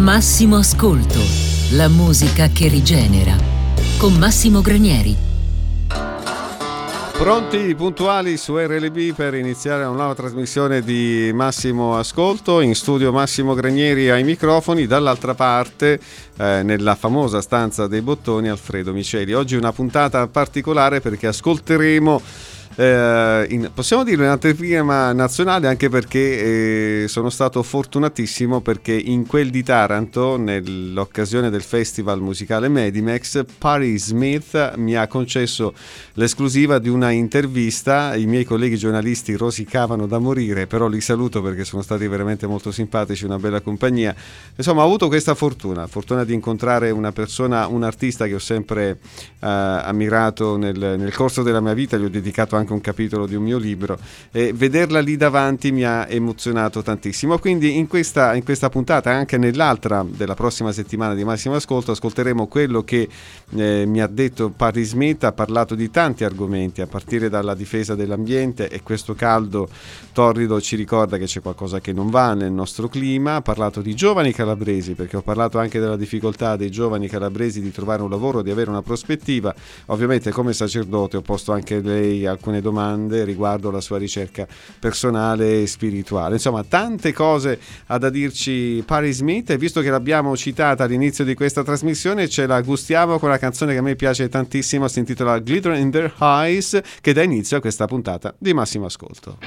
Massimo Ascolto, la musica che rigenera. Con Massimo Granieri. Pronti, puntuali su RLB per iniziare una nuova trasmissione di Massimo Ascolto. In studio Massimo Granieri ai microfoni, dall'altra parte, eh, nella famosa stanza dei bottoni, Alfredo Miceli. Oggi una puntata particolare perché ascolteremo eh, in, possiamo dire un'anteprima nazionale anche perché eh, sono stato fortunatissimo perché in quel di Taranto, nell'occasione del festival musicale Medimex, Paris Smith mi ha concesso l'esclusiva di una intervista. I miei colleghi giornalisti rosicavano da morire, però li saluto perché sono stati veramente molto simpatici, una bella compagnia. Insomma, ho avuto questa fortuna, fortuna di incontrare una persona, un artista che ho sempre eh, ammirato nel, nel corso della mia vita, gli ho dedicato anche un capitolo di un mio libro e vederla lì davanti mi ha emozionato tantissimo. Quindi in questa, in questa puntata, anche nell'altra della prossima settimana di Massimo Ascolto, ascolteremo quello che eh, mi ha detto Patti Smith, ha parlato di tanti argomenti, a partire dalla difesa dell'ambiente e questo caldo torrido ci ricorda che c'è qualcosa che non va nel nostro clima, ha parlato di giovani calabresi, perché ho parlato anche della difficoltà dei giovani calabresi di trovare un lavoro, di avere una prospettiva. Ovviamente come sacerdote ho posto anche lei alcune alcune domande riguardo la sua ricerca personale e spirituale. Insomma, tante cose ha da dirci Paris Smith e visto che l'abbiamo citata all'inizio di questa trasmissione ce la gustiamo con una canzone che a me piace tantissimo, si intitola Glitter in Their Eyes, che dà inizio a questa puntata di Massimo Ascolto.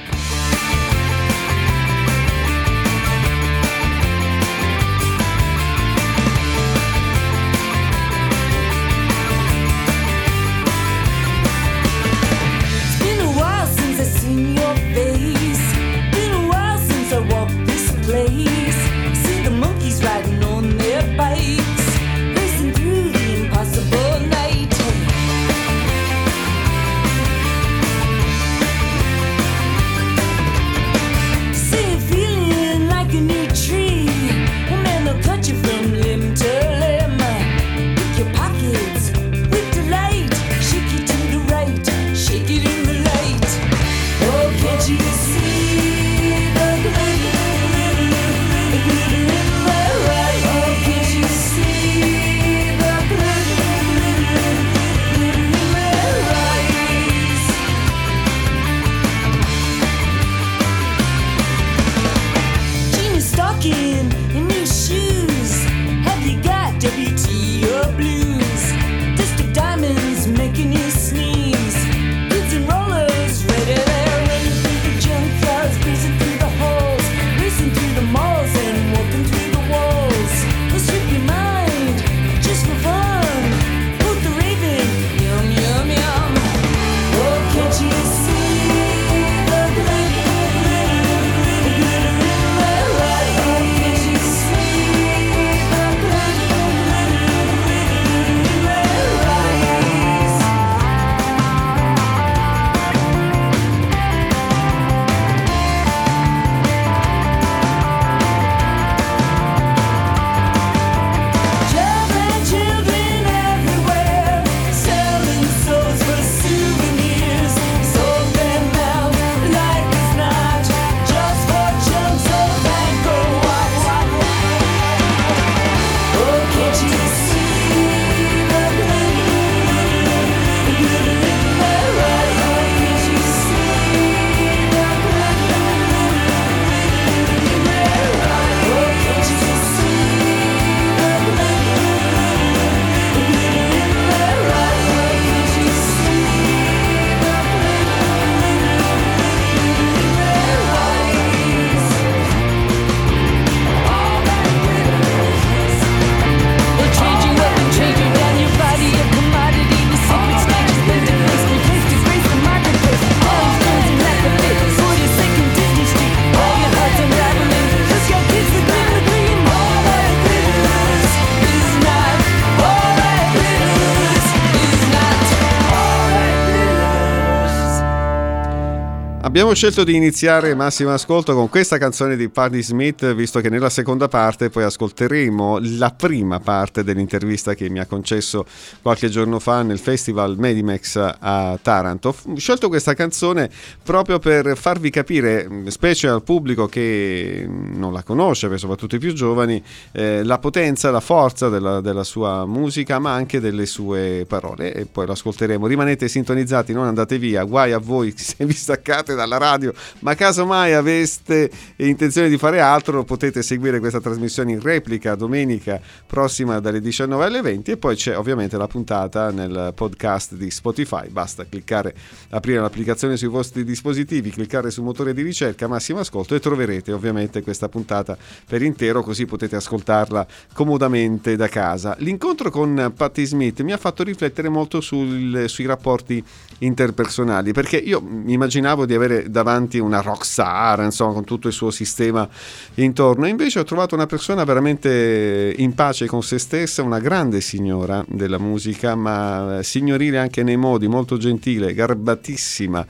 Abbiamo scelto di iniziare Massimo Ascolto con questa canzone di Patti Smith, visto che nella seconda parte poi ascolteremo la prima parte dell'intervista che mi ha concesso qualche giorno fa nel festival Medimex a Taranto. Ho scelto questa canzone proprio per farvi capire, specie al pubblico che non la conosce, soprattutto i più giovani, eh, la potenza, la forza della, della sua musica, ma anche delle sue parole. E poi lo ascolteremo. Rimanete sintonizzati, non andate via, guai a voi se vi staccate dalla radio, ma casomai aveste intenzione di fare altro, potete seguire questa trasmissione in replica domenica prossima dalle 19 alle 20 e poi c'è ovviamente la puntata nel podcast di Spotify. Basta cliccare, aprire l'applicazione sui vostri dispositivi, cliccare sul motore di ricerca Massimo Ascolto e troverete ovviamente questa puntata per intero, così potete ascoltarla comodamente da casa. L'incontro con Patti Smith mi ha fatto riflettere molto sul, sui rapporti interpersonali perché io immaginavo di avere davanti una rockstar, insomma, con tutto il suo sistema intorno. Invece ho trovato una persona veramente in pace con se stessa, una grande signora della musica, ma signorile anche nei modi, molto gentile, garbatissima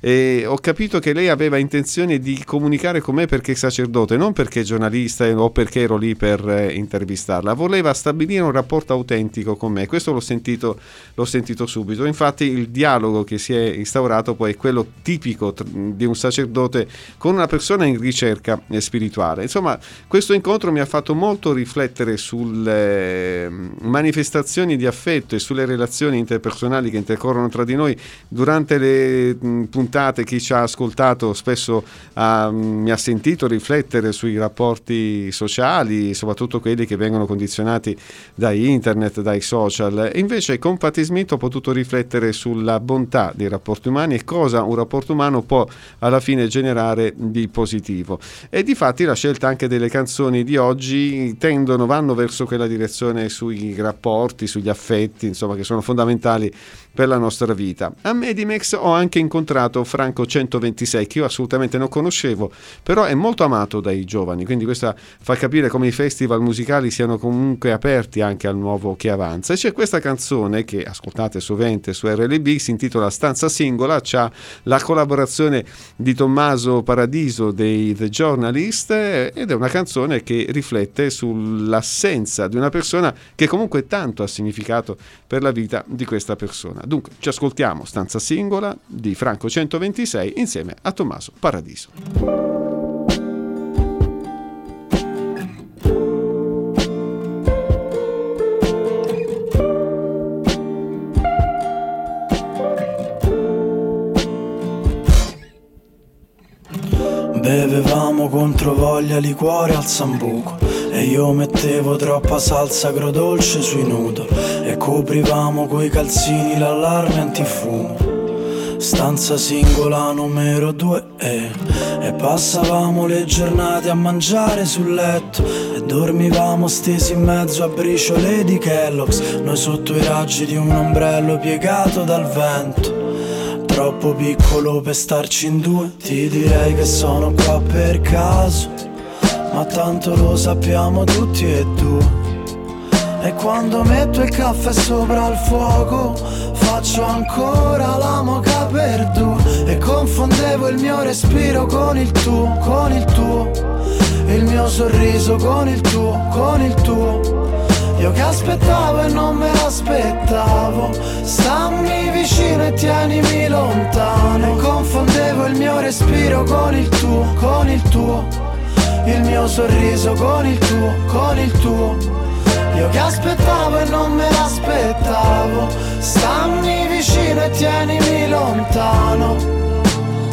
e ho capito che lei aveva intenzione di comunicare con me perché sacerdote, non perché giornalista o perché ero lì per eh, intervistarla, voleva stabilire un rapporto autentico con me, questo l'ho sentito, l'ho sentito subito, infatti il dialogo che si è instaurato poi è quello tipico di un sacerdote con una persona in ricerca spirituale, insomma questo incontro mi ha fatto molto riflettere sulle mm, manifestazioni di affetto e sulle relazioni interpersonali che intercorrono tra di noi durante le puntate puntate, chi ci ha ascoltato spesso uh, mi ha sentito riflettere sui rapporti sociali, soprattutto quelli che vengono condizionati da internet, dai social. Invece con Patti Smith ho potuto riflettere sulla bontà dei rapporti umani e cosa un rapporto umano può alla fine generare di positivo. E di fatti la scelta anche delle canzoni di oggi tendono, vanno verso quella direzione sui rapporti, sugli affetti, insomma, che sono fondamentali per la nostra vita. A Medimex ho anche incontrato Franco 126, che io assolutamente non conoscevo, però è molto amato dai giovani, quindi questo fa capire come i festival musicali siano comunque aperti anche al nuovo che avanza. E c'è questa canzone che ascoltate sovente su RLB, si intitola Stanza Singola, c'ha la collaborazione di Tommaso Paradiso dei The Journalist ed è una canzone che riflette sull'assenza di una persona che comunque tanto ha significato per la vita di questa persona. Dunque, ci ascoltiamo Stanza Singola di Franco 126 insieme a Tommaso Paradiso. Bevevamo contro voglia liquore al sambuco E io mettevo troppa salsa agrodolce sui noodle e coprivamo coi calzini l'allarme antifumo. Stanza singola numero due eh. E passavamo le giornate a mangiare sul letto E dormivamo stesi in mezzo a briciole di Kellogg's. Noi sotto i raggi di un ombrello piegato dal vento. Troppo piccolo per starci in due Ti direi che sono qua per caso Ma tanto lo sappiamo tutti e due. E quando metto il caffè sopra il fuoco Faccio ancora la moca per due. E confondevo il mio respiro con il tuo, con il tuo. Il mio sorriso con il tuo, con il tuo. Io che aspettavo e non me l'aspettavo. Stammi vicino e tienimi lontano. E confondevo il mio respiro con il tuo, con il tuo Il mio sorriso con il tuo, con il tuo. Io che aspettavo e non me l'aspettavo. Stammi vicino e tienimi lontano.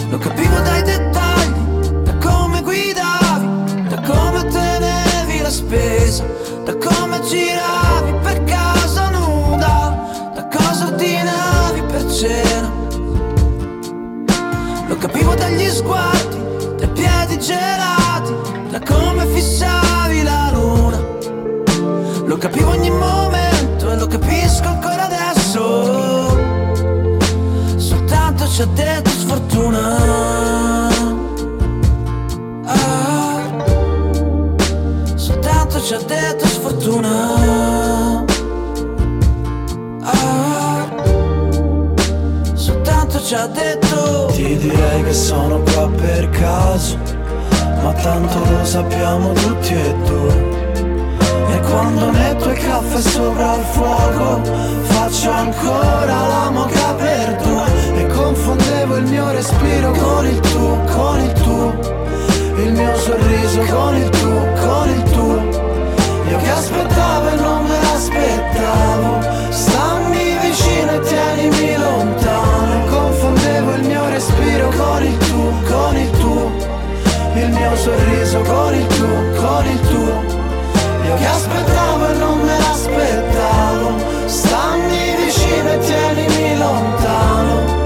Lo capivo dai dettagli Da come guidavi Da come tenevi la spesa Da come giravi per casa nuda Da cosa ordinavi per cena. Lo capivo dagli sguardi Dai piedi gelati Da come fissavi la luna. Lo capivo ogni momento e lo capisco ancora adesso. Soltanto ci ha detto sfortuna. Ah, Soltanto ci ha detto sfortuna. Ah, Soltanto ci ha detto. Ti direi che sono qua per caso, ma tanto lo sappiamo tutti e due. E quando metto il caffè sopra il fuoco, faccio ancora la moca per due. E confondevo il mio respiro con il tuo, con il tuo. Il mio sorriso con il tuo, con il tuo. Io che aspettavo e non me l'aspettavo Stammi vicino e tienimi lontano Confondevo il mio respiro con il tuo, con il tuo Il mio sorriso con il tuo, con il tuo. Io che aspettavo e non me l'aspettavo. Stammi vicino e tienimi lontano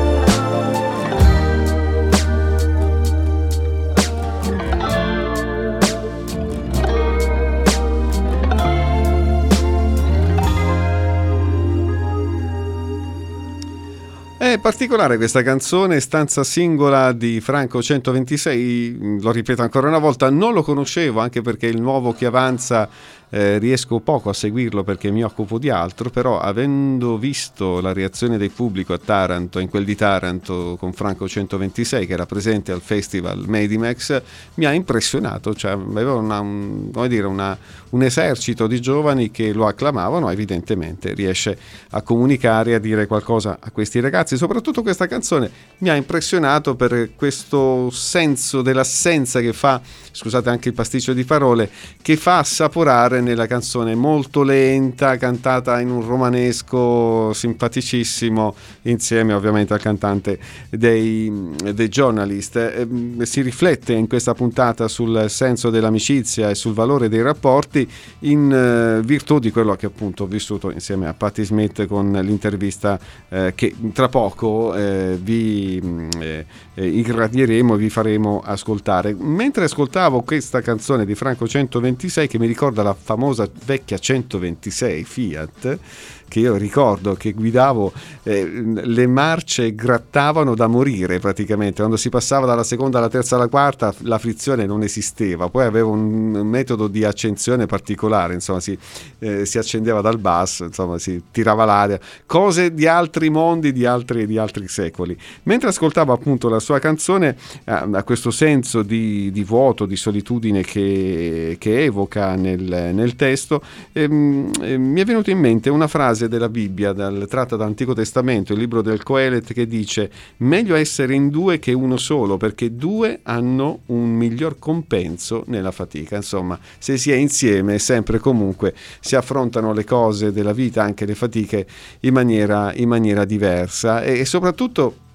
È particolare questa canzone, stanza singola di Franco 126, lo ripeto ancora una volta, non lo conoscevo anche perché il nuovo che avanza eh, riesco poco a seguirlo perché mi occupo di altro, però avendo visto la reazione del pubblico a Taranto, in quel di Taranto con Franco 126 che era presente al festival Medimex, mi ha impressionato, cioè aveva una, un, dire, una, un esercito di giovani che lo acclamavano, evidentemente riesce a comunicare, a dire qualcosa a questi ragazzi, soprattutto questa canzone mi ha impressionato per questo senso dell'assenza che fa, scusate anche il pasticcio di parole, che fa assaporare nella canzone molto lenta, cantata in un romanesco simpaticissimo, insieme ovviamente al cantante dei, dei Journalist. Eh, si riflette in questa puntata sul senso dell'amicizia e sul valore dei rapporti in eh, virtù di quello che appunto ho vissuto insieme a Patti Smith con l'intervista eh, che tra poco eh, vi eh, eh, irradieremo e vi faremo ascoltare. Mentre ascoltavo questa canzone di Franco 126 che mi ricorda la famosa vecchia 126 Fiat che io ricordo che guidavo, eh, le marce grattavano da morire praticamente, quando si passava dalla seconda alla terza alla quarta la frizione non esisteva, poi aveva un metodo di accensione particolare, insomma si, eh, si accendeva dal basso, insomma si tirava l'aria, cose di altri mondi, di altri, di altri secoli. Mentre ascoltavo appunto la sua canzone, eh, a questo senso di, di, vuoto, di solitudine che, che evoca nel, nel testo, ehm, eh, mi è venuta in mente una frase frase della Bibbia dal, tratta dall'Antico Testamento, il libro del Coelet, che dice meglio essere in due che uno solo, perché due hanno un miglior compenso nella fatica. Insomma, se si è insieme, sempre e comunque si affrontano le cose della vita, anche le fatiche, in maniera, in maniera diversa e, e soprattutto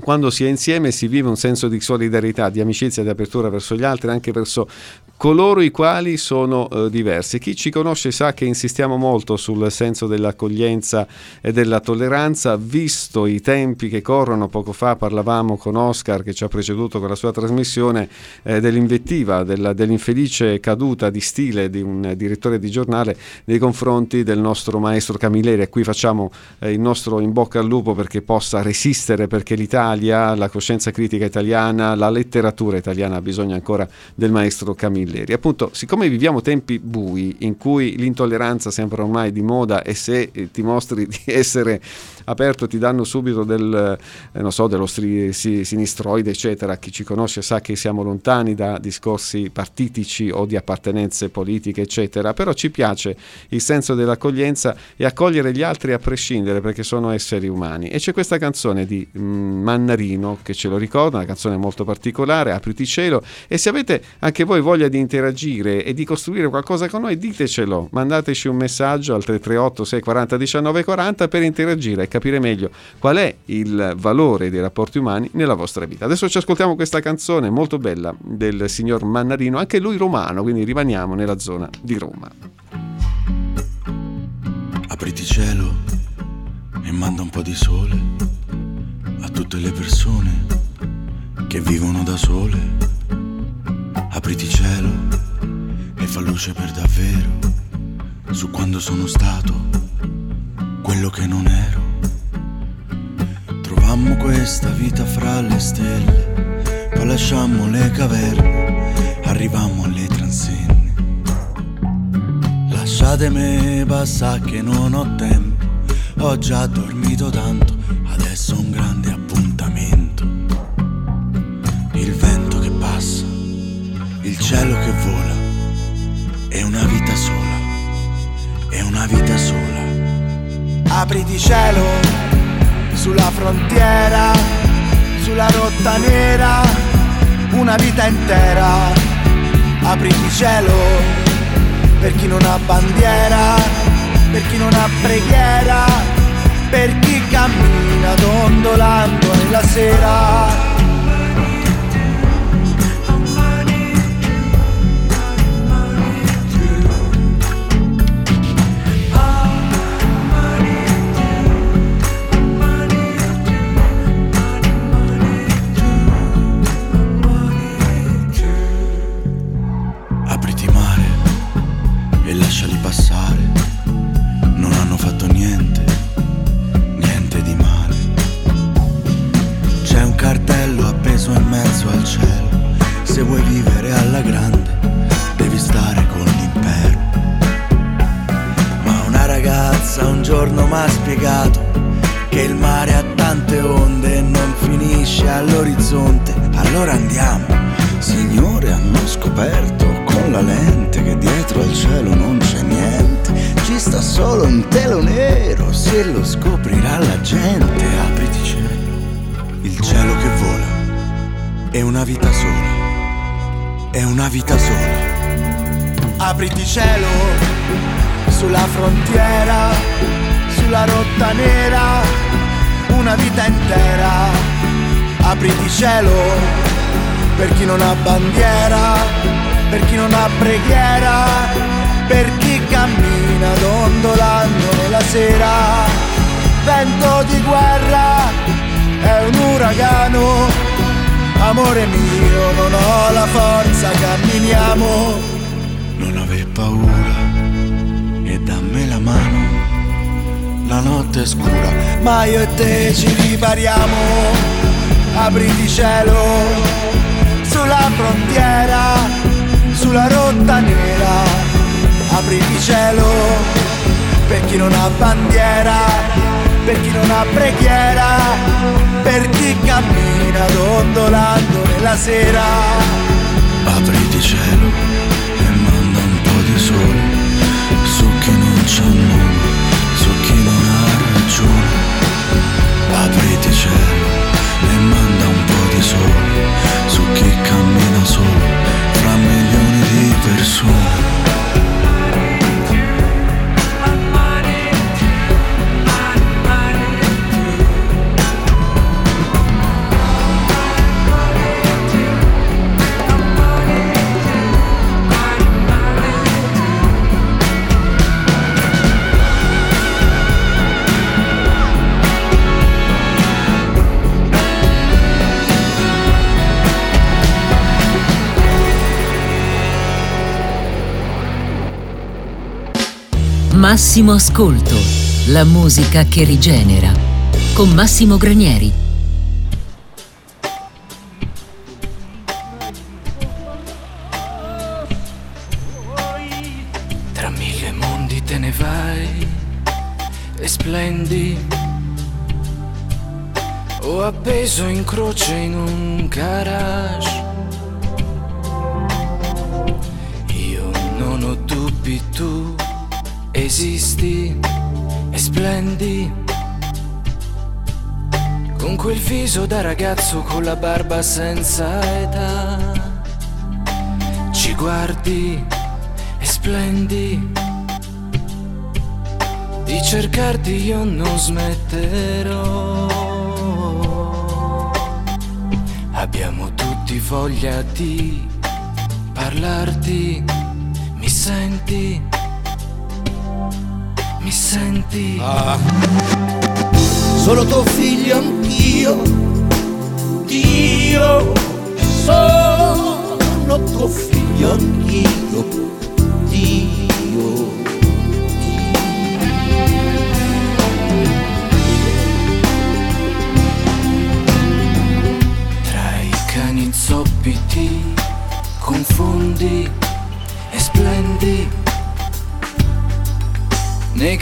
quando si è insieme si vive un senso di solidarietà, di amicizia, di apertura verso gli altri, anche verso coloro i quali sono eh, diversi. Chi ci conosce sa che insistiamo molto sul senso dell'accoglienza e della tolleranza, visto i tempi che corrono. Poco fa parlavamo con Oscar che ci ha preceduto con la sua trasmissione eh, dell'invettiva, della, dell'infelice caduta di stile di un direttore di giornale nei confronti del nostro maestro Camilleri. A cui facciamo eh, il nostro in bocca al lupo perché possa resistere, perché l'Italia, la coscienza critica italiana, la letteratura italiana ha bisogno ancora del maestro Camilleri. Milleri. Appunto, siccome viviamo tempi bui in cui l'intolleranza sembra ormai di moda e se eh, ti mostri di essere aperto ti danno subito del, eh, so, dello stri- sinistroide, eccetera. Chi ci conosce sa che siamo lontani da discorsi partitici o di appartenenze politiche, eccetera. Però ci piace il senso dell'accoglienza e accogliere gli altri a prescindere perché sono esseri umani. E c'è questa canzone di mm, Mannarino che ce lo ricorda, una canzone molto particolare, Apriti cielo. E se avete anche voi voglia di interagire e di costruire qualcosa con noi, ditecelo. Mandateci un messaggio al 338 640 1940 per interagire capire meglio qual è il valore dei rapporti umani nella vostra vita. Adesso ci ascoltiamo questa canzone molto bella del signor Mannarino, anche lui romano, quindi rimaniamo nella zona di Roma. Apriti cielo e manda un po' di sole a tutte le persone che vivono da sole. Apriti cielo e fa luce per davvero su quando sono stato quello che non ero. Ammo questa vita fra le stelle, poi lasciammo le caverne, arrivammo alle transenne. Lasciatemi passare che non ho tempo, ho già dormito tanto, adesso un grande appuntamento. Il vento che passa, il cielo che vola, è una vita sola, è una vita sola. Apriti cielo! Sulla frontiera, sulla rotta nera, una vita intera. Apriti cielo per chi non ha bandiera, per chi non ha preghiera, per chi cammina dondolando nella sera gente, apriti cielo, il cielo che vola, è una vita sola, è una vita sola. Apriti cielo, sulla frontiera, sulla rotta nera, una vita intera. Apriti cielo, per chi non ha bandiera, per chi non ha preghiera, per chi cammina dondolando la sera vento di guerra, è un uragano. Amore mio, non ho la forza, camminiamo. Non aver paura e dammi la mano. La notte è scura, ma io e te ci ripariamo. Apriti cielo sulla frontiera, sulla rotta nera. Apriti cielo per chi non ha bandiera per chi non ha preghiera, per chi cammina dondolando nella sera. Apriti cielo e manda un po' di sole su chi non c'ha nulla, su chi non ha ragione. Apriti cielo e manda un po' di sole su chi cammina solo fra milioni di persone. Massimo Ascolto, la musica che rigenera. Con Massimo Granieri. Tra mille mondi te ne vai e splendi. Ho appeso in croce in un garage viso da ragazzo con la barba senza età. Ci guardi e splendi. Di cercarti io non smetterò. Abbiamo tutti voglia di parlarti, mi senti? mi senti? Ah. Sono tuo figlio anch'io, Dio, sono tuo figlio anch'io,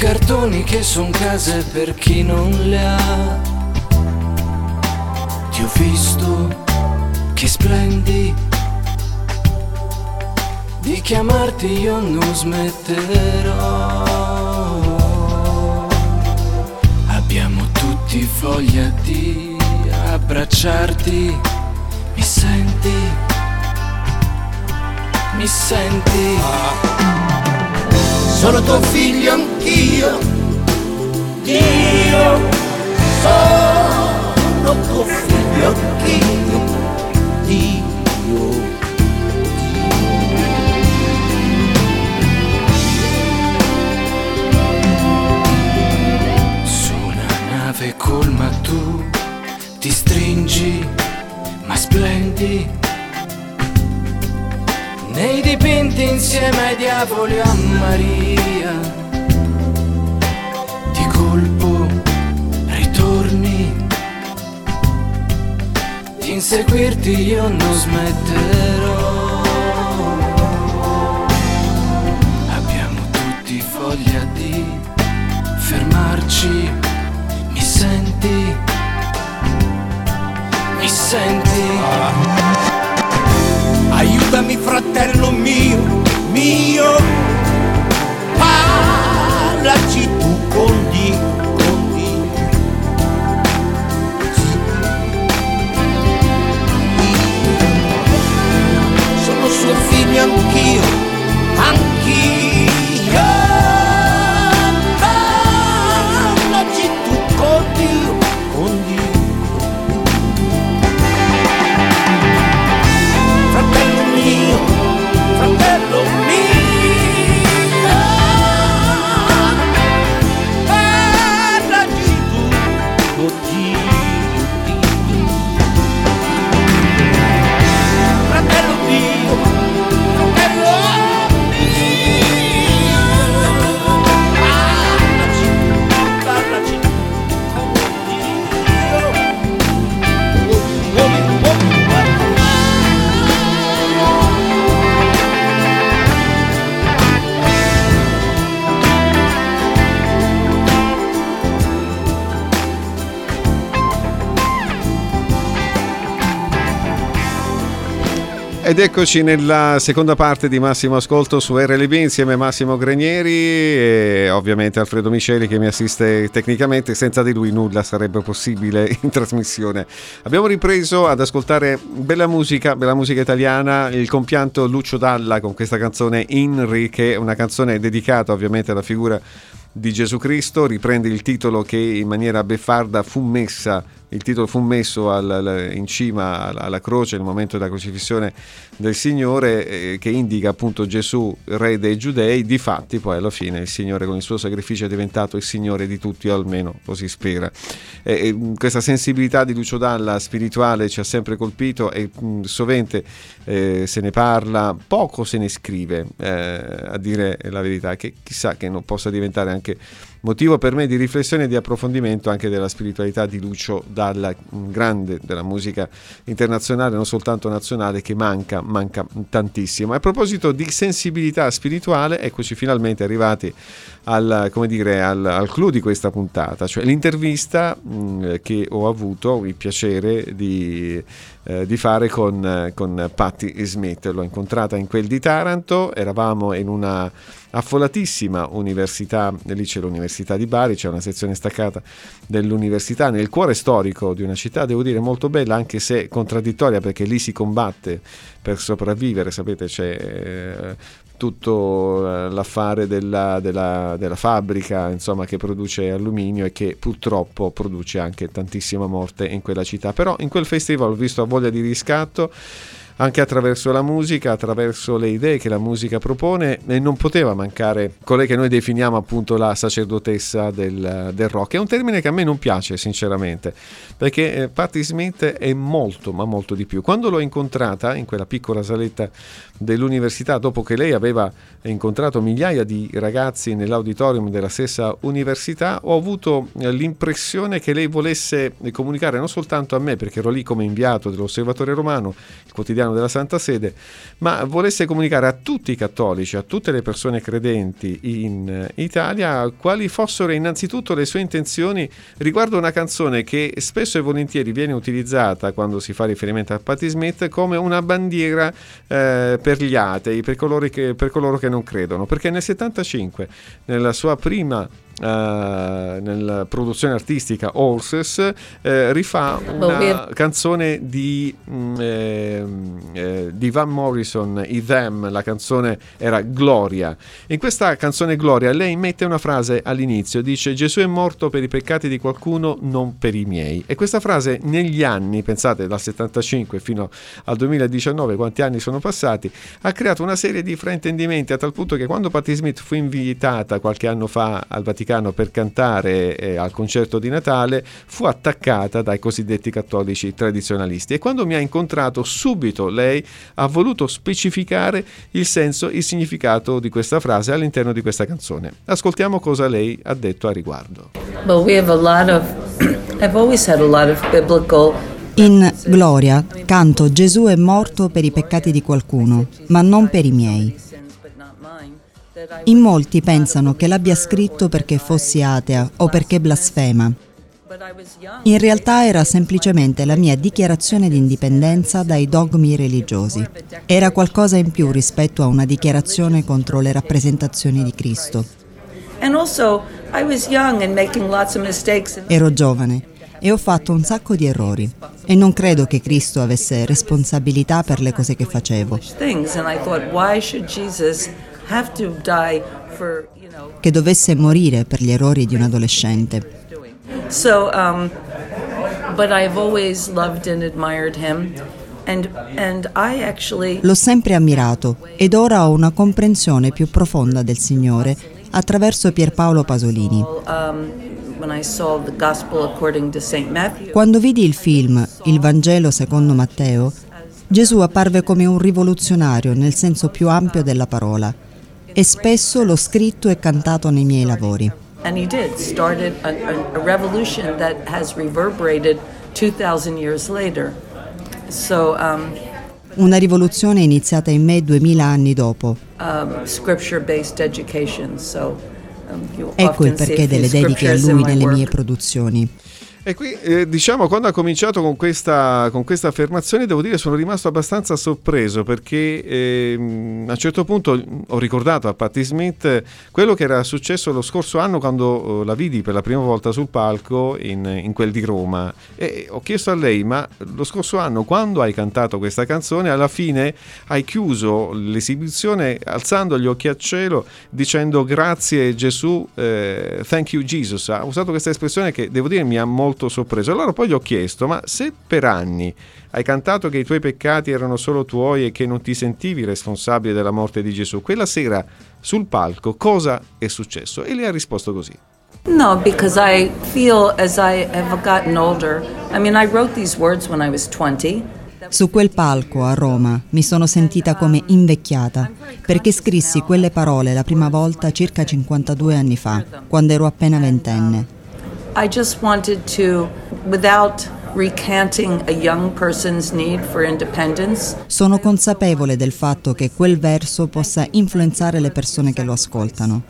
cartoni che son case per chi non le ha. Ti ho visto che splendi. di chiamarti io non smetterò. Abbiamo tutti voglia di abbracciarti, mi senti? Mi senti? Sono tuo figlio anch'io, Dio, sono tuo figlio anch'io, nave colma tu ti stringi, ma splendi. Nei dipinti insieme ai diavoli a Maria. Di colpo ritorni. Di inseguirti io non smetterò. Abbiamo tutti voglia di fermarci. Mi senti? Mi senti? Ed eccoci nella seconda parte di Massimo Ascolto su RLB insieme a Massimo Granieri e ovviamente Alfredo Miceli che mi assiste tecnicamente. Senza di lui nulla sarebbe possibile in trasmissione. Abbiamo ripreso ad ascoltare bella musica, bella musica italiana, il compianto Lucio Dalla con questa canzone Inri che è una canzone dedicata ovviamente alla figura di Gesù Cristo, riprende il titolo che in maniera beffarda fu messa, il titolo fu messo al- al- in cima alla, alla croce nel momento della crocifissione del Signore, eh, che indica appunto Gesù, re dei giudei, di fatti poi alla fine il Signore con il suo sacrificio è diventato il Signore di tutti, o almeno così spera. E- e, mh, questa sensibilità di Lucio Dalla spirituale ci ha sempre colpito e mh, sovente eh, se ne parla, poco se ne scrive, eh, a dire la verità, che chissà che non possa diventare anche motivo per me di riflessione e di approfondimento anche della spiritualità di Lucio Dalla, un grande della musica internazionale, non soltanto nazionale, che manca, manca tantissimo. A proposito di sensibilità spirituale, eccoci finalmente arrivati al, dire, al, al clou di questa puntata, cioè l'intervista mh, che ho avuto il piacere di, eh, di fare con, con Patti Smith. L'ho incontrata in quel di Taranto, eravamo in una affollatissima università, lì c'è l'università di Bari, c'è una sezione staccata dell'università nel cuore storico di una città, devo dire molto bella, anche se contraddittoria perché lì si combatte per sopravvivere, sapete c'è eh, tutto eh, l'affare della, della- della fabbrica insomma, che produce alluminio e che purtroppo produce anche tantissima morte in quella città. Però in quel festival ho visto voglia di riscatto anche attraverso la musica, attraverso le idee che la musica propone e non poteva mancare colei che noi definiamo appunto la sacerdotessa del, del rock. È un termine che a me non piace sinceramente perché eh, Patti Smith è molto ma molto di più. Quando l'ho incontrata in quella piccola saletta dell'università, dopo che lei aveva incontrato migliaia di ragazzi nell'auditorium della stessa università, ho avuto eh, l'impressione che lei volesse comunicare non soltanto a me, perché ero lì come inviato dell'Osservatore Romano, il quotidiano Vaticano della Santa Sede, ma volesse comunicare a tutti i cattolici, a tutte le persone credenti in Italia, quali fossero innanzitutto le sue intenzioni riguardo una canzone che spesso e volentieri viene utilizzata quando si fa riferimento a Patti Smith come una bandiera eh, per gli atei, per che, per coloro che non credono, perché nel 75, nella sua prima nella produzione artistica Horses eh, rifà una canzone di, mm, eh, eh, di, Van Morrison, I Them, la canzone era Gloria. In questa canzone Gloria lei mette una frase all'inizio, dice Gesù è morto per i peccati di qualcuno, non per i miei. E questa frase negli anni, pensate dal 75 fino al 2019, quanti anni sono passati, ha creato una serie di fraintendimenti a tal punto che quando Patti Smith fu invitata qualche anno fa al Vaticano Vaticano per cantare eh, al concerto di Natale fu attaccata dai cosiddetti cattolici tradizionalisti e quando mi ha incontrato subito lei ha voluto specificare il senso, il significato di questa frase all'interno di questa canzone. Ascoltiamo cosa lei ha detto a riguardo. Well, we have a lot of I've always had a lot of biblical in Gloria canto Gesù è morto per i peccati di qualcuno, ma non per i miei. In molti pensano che l'abbia scritto perché fossi atea o perché blasfema. In realtà era semplicemente la mia dichiarazione di indipendenza dai dogmi religiosi. Era qualcosa in più rispetto a una dichiarazione contro le rappresentazioni di Cristo. Ero giovane e ho fatto un sacco di errori e non credo che Cristo avesse responsabilità per le cose che facevo che dovesse morire per gli errori di un adolescente. So, um, but I've always loved and admired him. And, and I actually... L'ho sempre ammirato ed ora ho una comprensione più profonda del Signore attraverso Pierpaolo Pasolini. Um, Quando vidi il film Il Vangelo secondo Matteo, Gesù apparve come un rivoluzionario nel senso più ampio della parola e spesso l'ho scritto e cantato nei miei lavori. And he did, started a, a revolution that has reverberated 2000 years later. So, um, una rivoluzione iniziata in me duemila anni dopo. Um, so, um, ecco il perché delle dediche a lui nelle mie produzioni. E qui, eh, diciamo, quando ha cominciato con questa, con questa, affermazione, devo dire sono rimasto abbastanza sorpreso perché eh, a un certo punto ho ricordato a Patti Smith quello che era successo lo scorso anno quando eh, la vidi per la prima volta sul palco in, in, quel di Roma. E ho chiesto a lei, ma lo scorso anno quando hai cantato questa canzone, alla fine hai chiuso l'esibizione alzando gli occhi al cielo dicendo grazie Gesù, eh, thank you Jesus. Ha usato questa espressione che devo dire mi ha molto molto sorpreso. Allora poi gli ho chiesto, ma se per anni hai cantato che i tuoi peccati erano solo tuoi e che non ti sentivi responsabile della morte di Gesù, quella sera sul palco cosa è successo? E lei ha risposto così. No, because I feel as I have gotten older. I mean, I wrote these words when I was 20. Su quel palco a Roma mi sono sentita come invecchiata perché scrissi quelle parole la prima volta circa 52 anni fa, quando ero appena ventenne. I just wanted to, without recanting a young person's need for independence. Sono consapevole del fatto che quel verso possa influenzare le persone che lo ascoltano.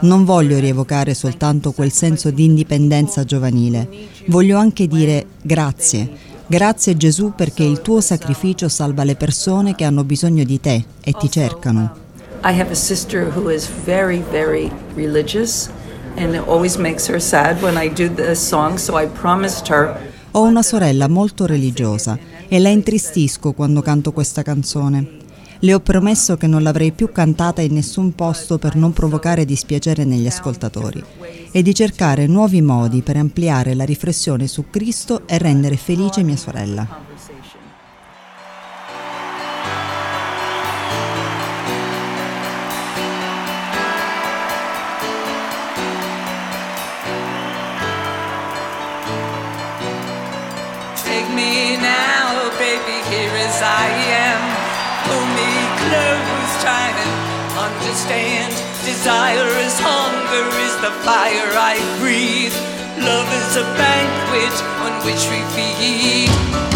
Non voglio rievocare soltanto quel senso di indipendenza giovanile, voglio anche dire grazie. Grazie Gesù perché il tuo sacrificio salva le persone che hanno bisogno di te e ti cercano. I have a sister who is very very religious and it always makes her sad when I do this song, so I promised her. Ho una sorella molto religiosa e la intristisco quando canto questa canzone. Le ho promesso che non l'avrei più cantata in nessun posto per non provocare dispiacere negli ascoltatori e di cercare nuovi modi per ampliare la riflessione su Cristo e rendere felice mia sorella. Understand. Desire is hunger, is the fire I breathe. Love is a banquet on which we feed.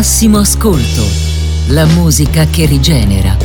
Massimo ascolto, la musica che rigenera.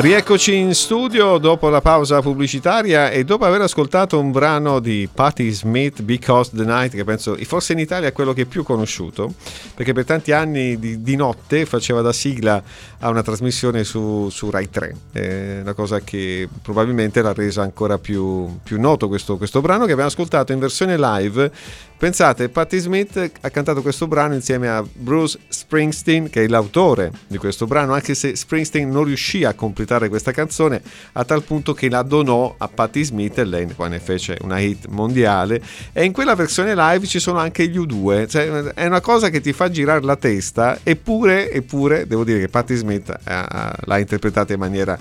Rieccoci in studio dopo la pausa pubblicitaria e dopo aver ascoltato un brano di Patti Smith, Because the Night, che penso forse in Italia è quello che è più conosciuto, perché per tanti anni di, di notte faceva da sigla a una trasmissione su, su Rai 3, è una cosa che probabilmente l'ha resa ancora più, più noto questo, questo brano che abbiamo ascoltato in versione live Pensate, Patti Smith ha cantato questo brano insieme a Bruce Springsteen, che è l'autore di questo brano, anche se Springsteen non riuscì a completare questa canzone a tal punto che la donò a Patti Smith e lei poi ne fece una hit mondiale. E in quella versione live ci sono anche gli U2, cioè è una cosa che ti fa girare la testa, eppure, eppure devo dire che Patti Smith l'ha interpretata in maniera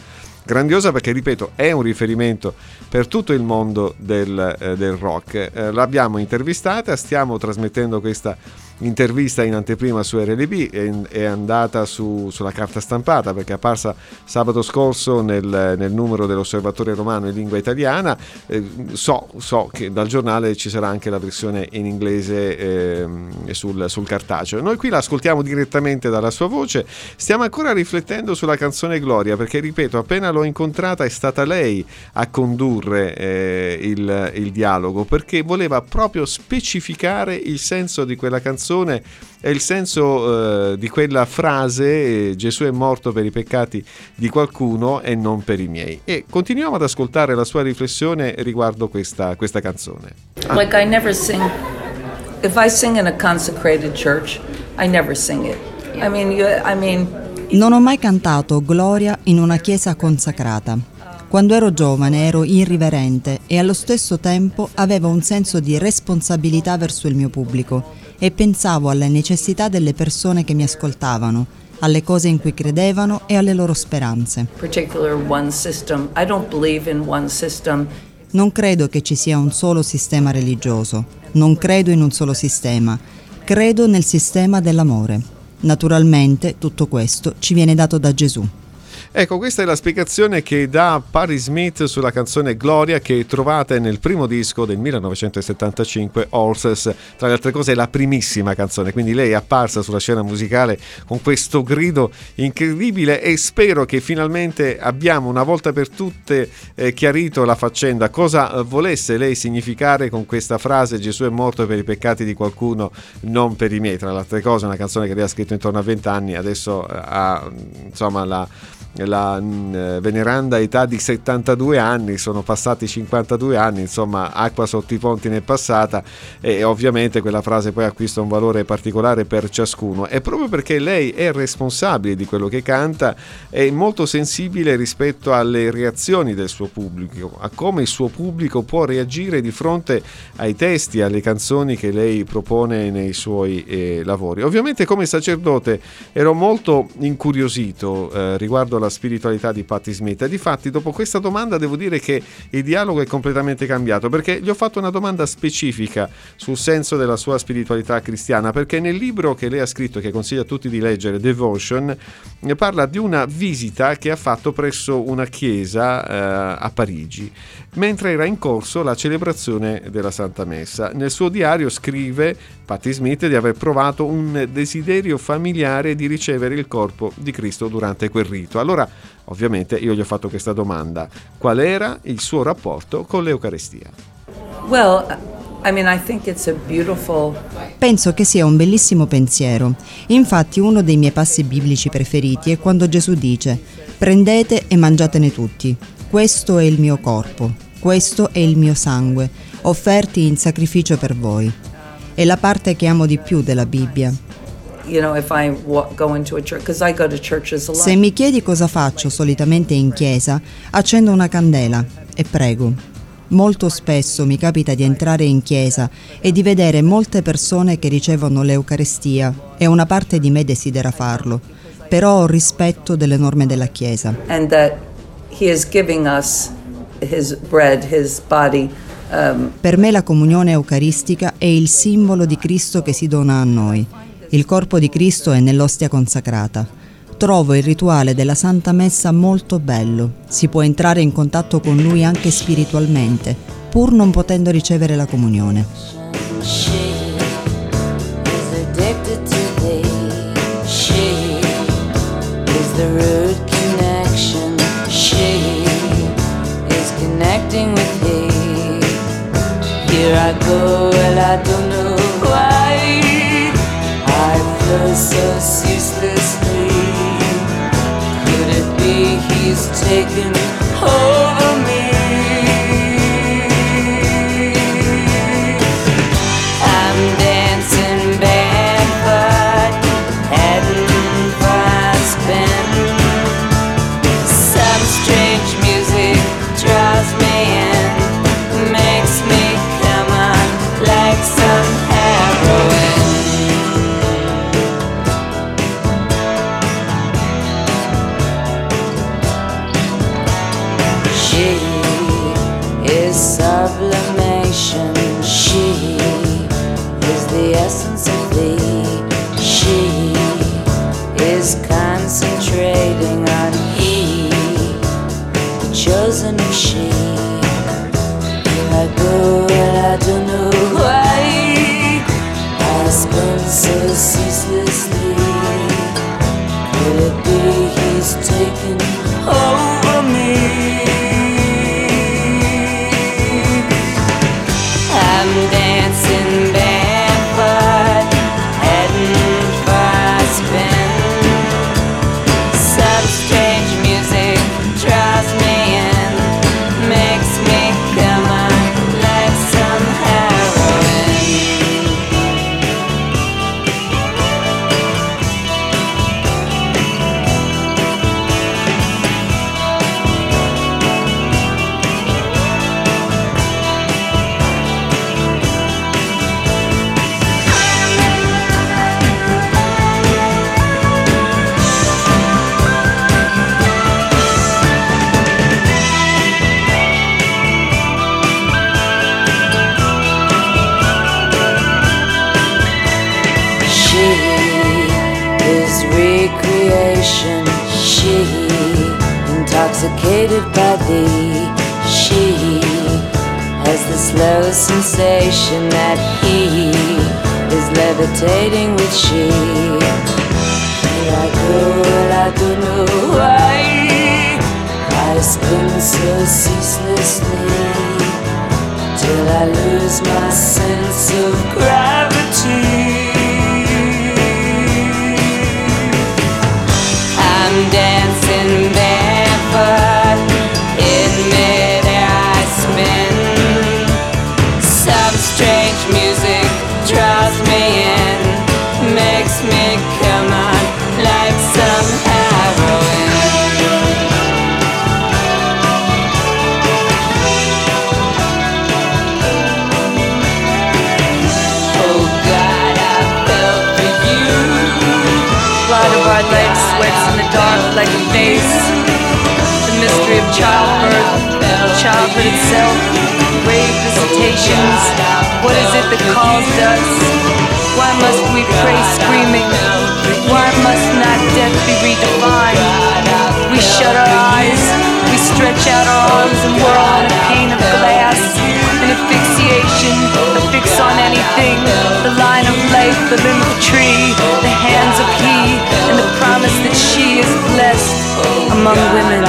grandiosa perché, ripeto, è un riferimento per tutto il mondo del, eh, del rock. Eh, l'abbiamo intervistata, stiamo trasmettendo questa intervista in anteprima su RLB è, è andata su, sulla carta stampata perché è apparsa sabato scorso nel, nel numero dell'Osservatore Romano in lingua italiana. Eh, so, so, che dal giornale ci sarà anche la versione in inglese eh, sul, sul, cartaceo. Noi qui la ascoltiamo direttamente dalla sua voce. Stiamo ancora riflettendo sulla canzone Gloria perché, ripeto, appena l'ho incontrata è stata lei a condurre eh, il, il dialogo perché voleva proprio specificare il senso di quella canzone è il senso eh, di quella frase Gesù è morto per i peccati di qualcuno e non per i miei. E continuiamo ad ascoltare la sua riflessione riguardo questa, questa canzone. Ah. Like I never sing, if I sing in a consecrated church, I never sing it. I mean, you, I mean... Non ho mai cantato Gloria in una chiesa consacrata. Quando ero giovane ero irriverente e allo stesso tempo avevo un senso di responsabilità verso il mio pubblico e pensavo alle necessità delle persone che mi ascoltavano, alle cose in cui credevano e alle loro speranze. Non credo che ci sia un solo sistema religioso, non credo in un solo sistema, credo nel sistema dell'amore. Naturalmente tutto questo ci viene dato da Gesù. Ecco, questa è la spiegazione che dà Patti Smith sulla canzone Gloria che trovate nel primo disco del 1975, Horses. Tra le altre cose è la primissima canzone, quindi lei è apparsa sulla scena musicale con questo grido incredibile e spero che finalmente abbiamo una volta per tutte eh, chiarito la faccenda, cosa volesse lei significare con questa frase Gesù è morto per i peccati di qualcuno, non per i miei. Tra le altre cose una canzone che lei ha scritto intorno a 20 anni, adesso eh, ha insomma la la mm, eh, veneranda età di 72 anni, sono passati 52 anni, insomma acqua sotto i ponti ne è passata e ovviamente quella frase poi acquista un valore particolare per ciascuno e proprio perché lei è responsabile di quello che canta è molto sensibile rispetto alle reazioni del suo pubblico, a come il suo pubblico può reagire di fronte ai testi, alle canzoni che lei propone nei suoi eh, lavori. Ovviamente come sacerdote ero molto incuriosito eh, riguardo la spiritualità di Patti Smith. E difatti, dopo questa domanda, devo dire che il dialogo è completamente cambiato perché gli ho fatto una domanda specifica sul senso della sua spiritualità cristiana. Perché nel libro che lei ha scritto, che consiglio a tutti di leggere, Devotion, parla di una visita che ha fatto presso una chiesa eh, a Parigi mentre era in corso la celebrazione della Santa Messa. Nel suo diario scrive Patti Smith di aver provato un desiderio familiare di ricevere il corpo di Cristo durante quel rito. Allora, ovviamente, io gli ho fatto questa domanda: qual era il suo rapporto con l'Eucarestia? Well, I mean, I think it's a beautiful... Penso che sia un bellissimo pensiero. Infatti uno dei miei passi biblici preferiti è quando Gesù dice prendete e mangiatene tutti. Questo è il mio corpo, questo è il mio sangue, offerti in sacrificio per voi. È la parte che amo di più della Bibbia. Se mi chiedi cosa faccio solitamente in chiesa, accendo una candela e prego. Molto spesso mi capita di entrare in chiesa e di vedere molte persone che ricevono l'Eucarestia e una parte di me desidera farlo, però ho rispetto delle norme della chiesa. And that he is giving us his bread, his body. Um, per me la comunione eucaristica è il simbolo di Cristo che si dona a noi. Il corpo di Cristo è nell'ostia consacrata. Trovo il rituale della Santa Messa molto bello. Si può entrare in contatto con Lui anche spiritualmente, pur non potendo ricevere la comunione. Here I go, and I don't know. I feel so ceaselessly. Could it be he's taken over sensation. She, intoxicated by thee, she has the slow sensation that he is levitating with she. Oh, I don't know why I spin so ceaselessly till I lose my sense of gravity. The mystery of childbirth, childhood itself, grave visitations. What is it that calls us? Why must we pray screaming? Why must not death be redefined? We shut our eyes, we stretch out our arms and whirl on a pane of glass. An asphyxiation, a fix on anything. The line of life, the limb of tree, the hands of he, and the promise that she is blessed among women.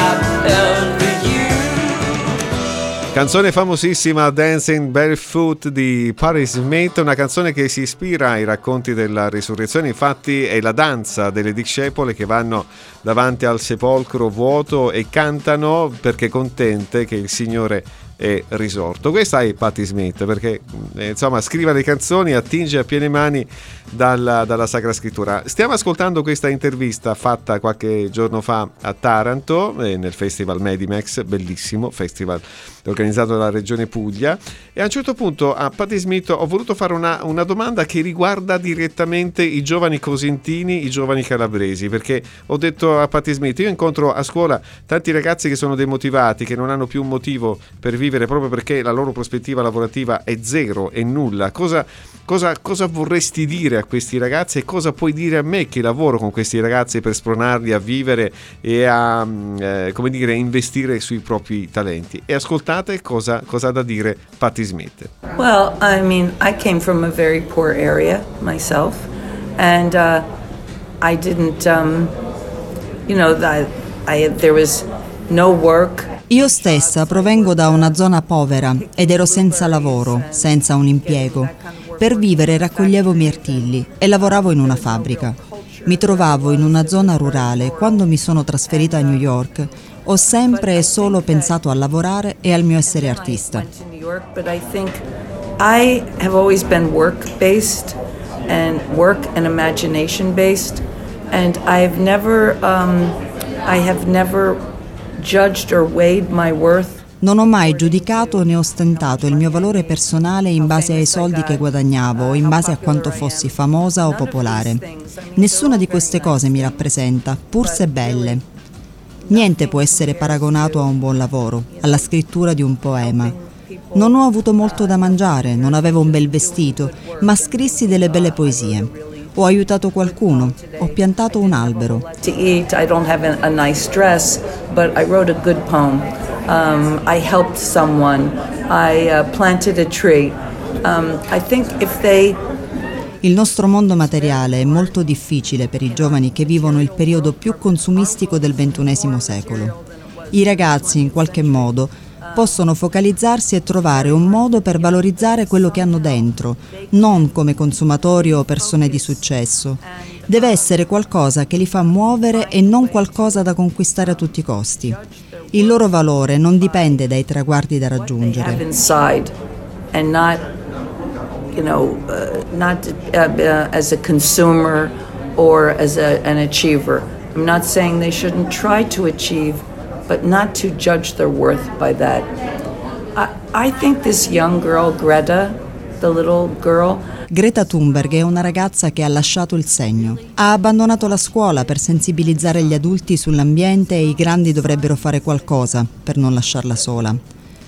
Canzone famosissima Dancing Barefoot di Paris Smith, una canzone che si ispira ai racconti della risurrezione, infatti è la danza delle discepole che vanno davanti al sepolcro vuoto e cantano perché contente che il Signore è risorto. Questa è Patti Smith perché eh, insomma scrive le canzoni, attinge a piene mani dalla, dalla Sacra Scrittura. Stiamo ascoltando questa intervista fatta qualche giorno fa a Taranto eh, nel Festival Medimex, bellissimo festival organizzato dalla Regione Puglia e a un certo punto a Patti Smith ho voluto fare una, una domanda che riguarda direttamente i giovani cosentini, i giovani calabresi perché ho detto a Patti Smith io incontro a scuola tanti ragazzi che sono demotivati, che non hanno più un motivo per vivere proprio perché la loro prospettiva lavorativa è zero, è nulla. Cosa, cosa, cosa vorresti dire a questi ragazzi e cosa puoi dire a me che lavoro con questi ragazzi per spronarli a vivere e a eh, come dire, investire sui propri talenti? E ascoltate cosa, cosa ha da dire Patti Smith. Well, I mean, I came from a very poor area myself, and uh, I didn't, um, you know, I, I, there was no work. Io stessa provengo da una zona povera ed ero senza lavoro, senza un impiego. Per vivere raccoglievo mirtilli e lavoravo in una fabbrica. Mi trovavo in una zona rurale. Quando mi sono trasferita a New York, ho sempre e solo pensato a lavorare e al mio essere artista. I have always been work based and work and imagination based, and I've never, um, I have never judged or weighed my worth Non ho mai giudicato né ostentato il mio valore personale in base ai soldi che guadagnavo o in base a quanto fossi famosa o popolare. Nessuna di queste cose mi rappresenta, pur se belle. Niente può essere paragonato a un buon lavoro, alla scrittura di un poema. Non ho avuto molto da mangiare, non avevo un bel vestito, ma scrissi delle belle poesie. Ho aiutato qualcuno, ho piantato un albero. to eat. I don't have a, a nice dress, but I wrote a good poem. Um, I helped someone. I uh, planted a tree. Um, I think if they Il nostro mondo materiale è molto difficile per i giovani che vivono il periodo più consumistico del XXI secolo. I ragazzi, in qualche modo, possono focalizzarsi e trovare un modo per valorizzare quello che hanno dentro, non come consumatori o persone di successo. Deve essere qualcosa che li fa muovere e non qualcosa da conquistare a tutti i costi. Il loro valore non dipende dai traguardi da raggiungere. you know, uh, not uh, uh, as a consumer or as a, an achiever. I'm not saying they shouldn't try to achieve, but not to judge their worth by that. I, I think this young girl, Greta, the little girl, Greta Thunberg è una ragazza che ha lasciato il segno. Ha abbandonato la scuola per sensibilizzare gli adulti sull'ambiente e i grandi dovrebbero fare qualcosa per non lasciarla sola.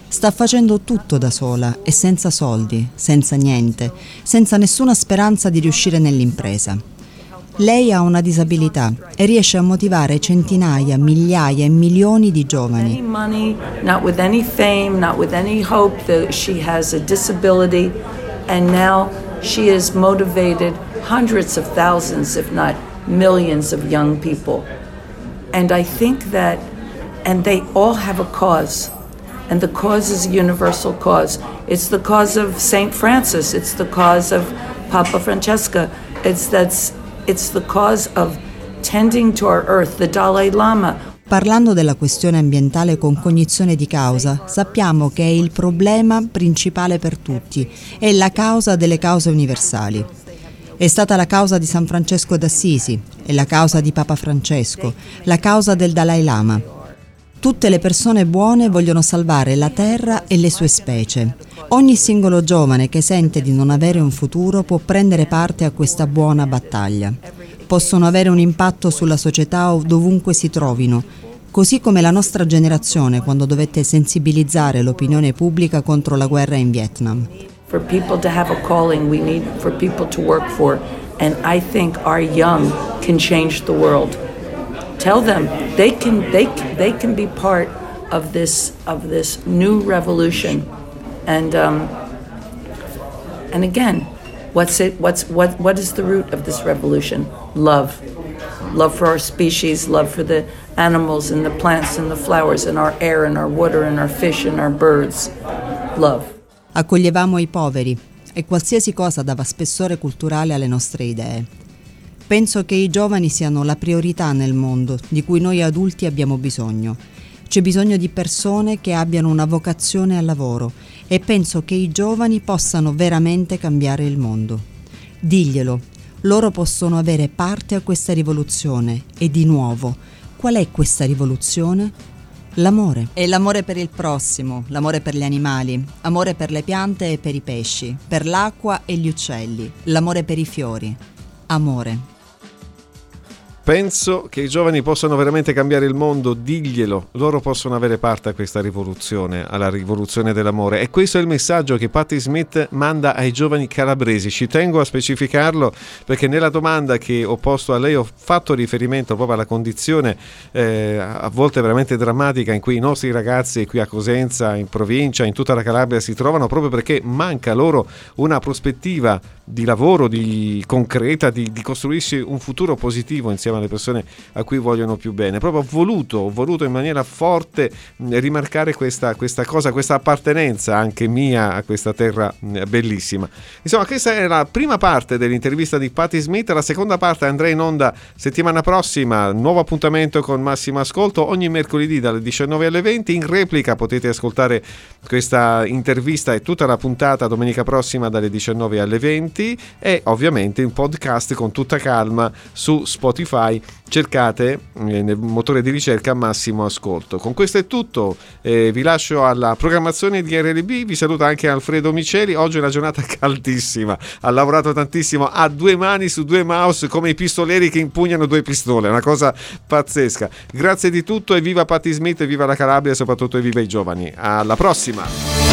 Sta facendo tutto da sola e senza soldi, senza niente, senza nessuna speranza di riuscire nell'impresa. Lei ha una disabilità e riesce a motivare centinaia, migliaia e milioni di giovani. and now she has motivated hundreds of thousands if not millions of young people. And I think that and they all have a cause. And the cause is a universal cause. It's the cause of St. Francis, it's the cause of Papa Francesca, it's, that's, it's the cause of tending to our earth, the Dalai Lama. Parlando della questione ambientale con cognizione di causa, sappiamo che è il problema principale per tutti, è la causa delle cause universali. È stata la causa di San Francesco d'Assisi, è la causa di Papa Francesco, la causa del Dalai Lama. Tutte le persone buone vogliono salvare la terra e le sue specie. Ogni singolo giovane che sente di non avere un futuro può prendere parte a questa buona battaglia. Possono avere un impatto sulla società dovunque si trovino, così come la nostra generazione quando dovette sensibilizzare l'opinione pubblica contro la guerra in Vietnam. For people to have a calling, we need for people to work for, and I think our young can change the world. Tell them they can they they can be part of this of this new revolution, and um, and again, what's it? What's what? What is the root of this revolution? Love, love for our species, love for the animals and the plants and the flowers and our air and our water and our fish and our birds. Love. Accoglievamo i poveri e qualsiasi cosa dava spessore culturale alle nostre idee. Penso che i giovani siano la priorità nel mondo di cui noi adulti abbiamo bisogno. C'è bisogno di persone che abbiano una vocazione al lavoro e penso che i giovani possano veramente cambiare il mondo. Diglielo, loro possono avere parte a questa rivoluzione e di nuovo, qual è questa rivoluzione? L'amore. È l'amore per il prossimo, l'amore per gli animali, amore per le piante e per i pesci, per l'acqua e gli uccelli, l'amore per i fiori. Amore. Penso che i giovani possano veramente cambiare il mondo, diglielo, loro possono avere parte a questa rivoluzione, alla rivoluzione dell'amore. E questo è il messaggio che Patti Smith manda ai giovani calabresi. Ci tengo a specificarlo perché nella domanda che ho posto a lei ho fatto riferimento proprio alla condizione eh, a volte veramente drammatica in cui i nostri ragazzi qui a Cosenza, in provincia, in tutta la Calabria si trovano proprio perché manca loro una prospettiva di lavoro, di concreta, di, di costruirsi un futuro positivo insieme alle persone a cui vogliono più bene. Proprio ho voluto, ho voluto in maniera forte rimarcare questa, questa cosa, questa appartenenza anche mia a questa terra bellissima. Insomma, questa è la prima parte dell'intervista di Patti Smith, la seconda parte andrà in onda settimana prossima, nuovo appuntamento con Massimo Ascolto ogni mercoledì dalle 19 alle 20, in replica potete ascoltare questa intervista e tutta la puntata domenica prossima dalle 19 alle 20 e ovviamente in podcast con tutta calma su Spotify cercate eh, nel motore di ricerca Massimo Ascolto. Con questo è tutto, eh, vi lascio alla programmazione di RLB, vi saluta anche Alfredo Miceli, oggi è una giornata caldissima, ha lavorato tantissimo, ha due mani su due mouse come i pistoleri che impugnano due pistole, una cosa pazzesca. Grazie di tutto e viva Patti Smith, viva la Calabria e soprattutto e viva i giovani. Alla prossima!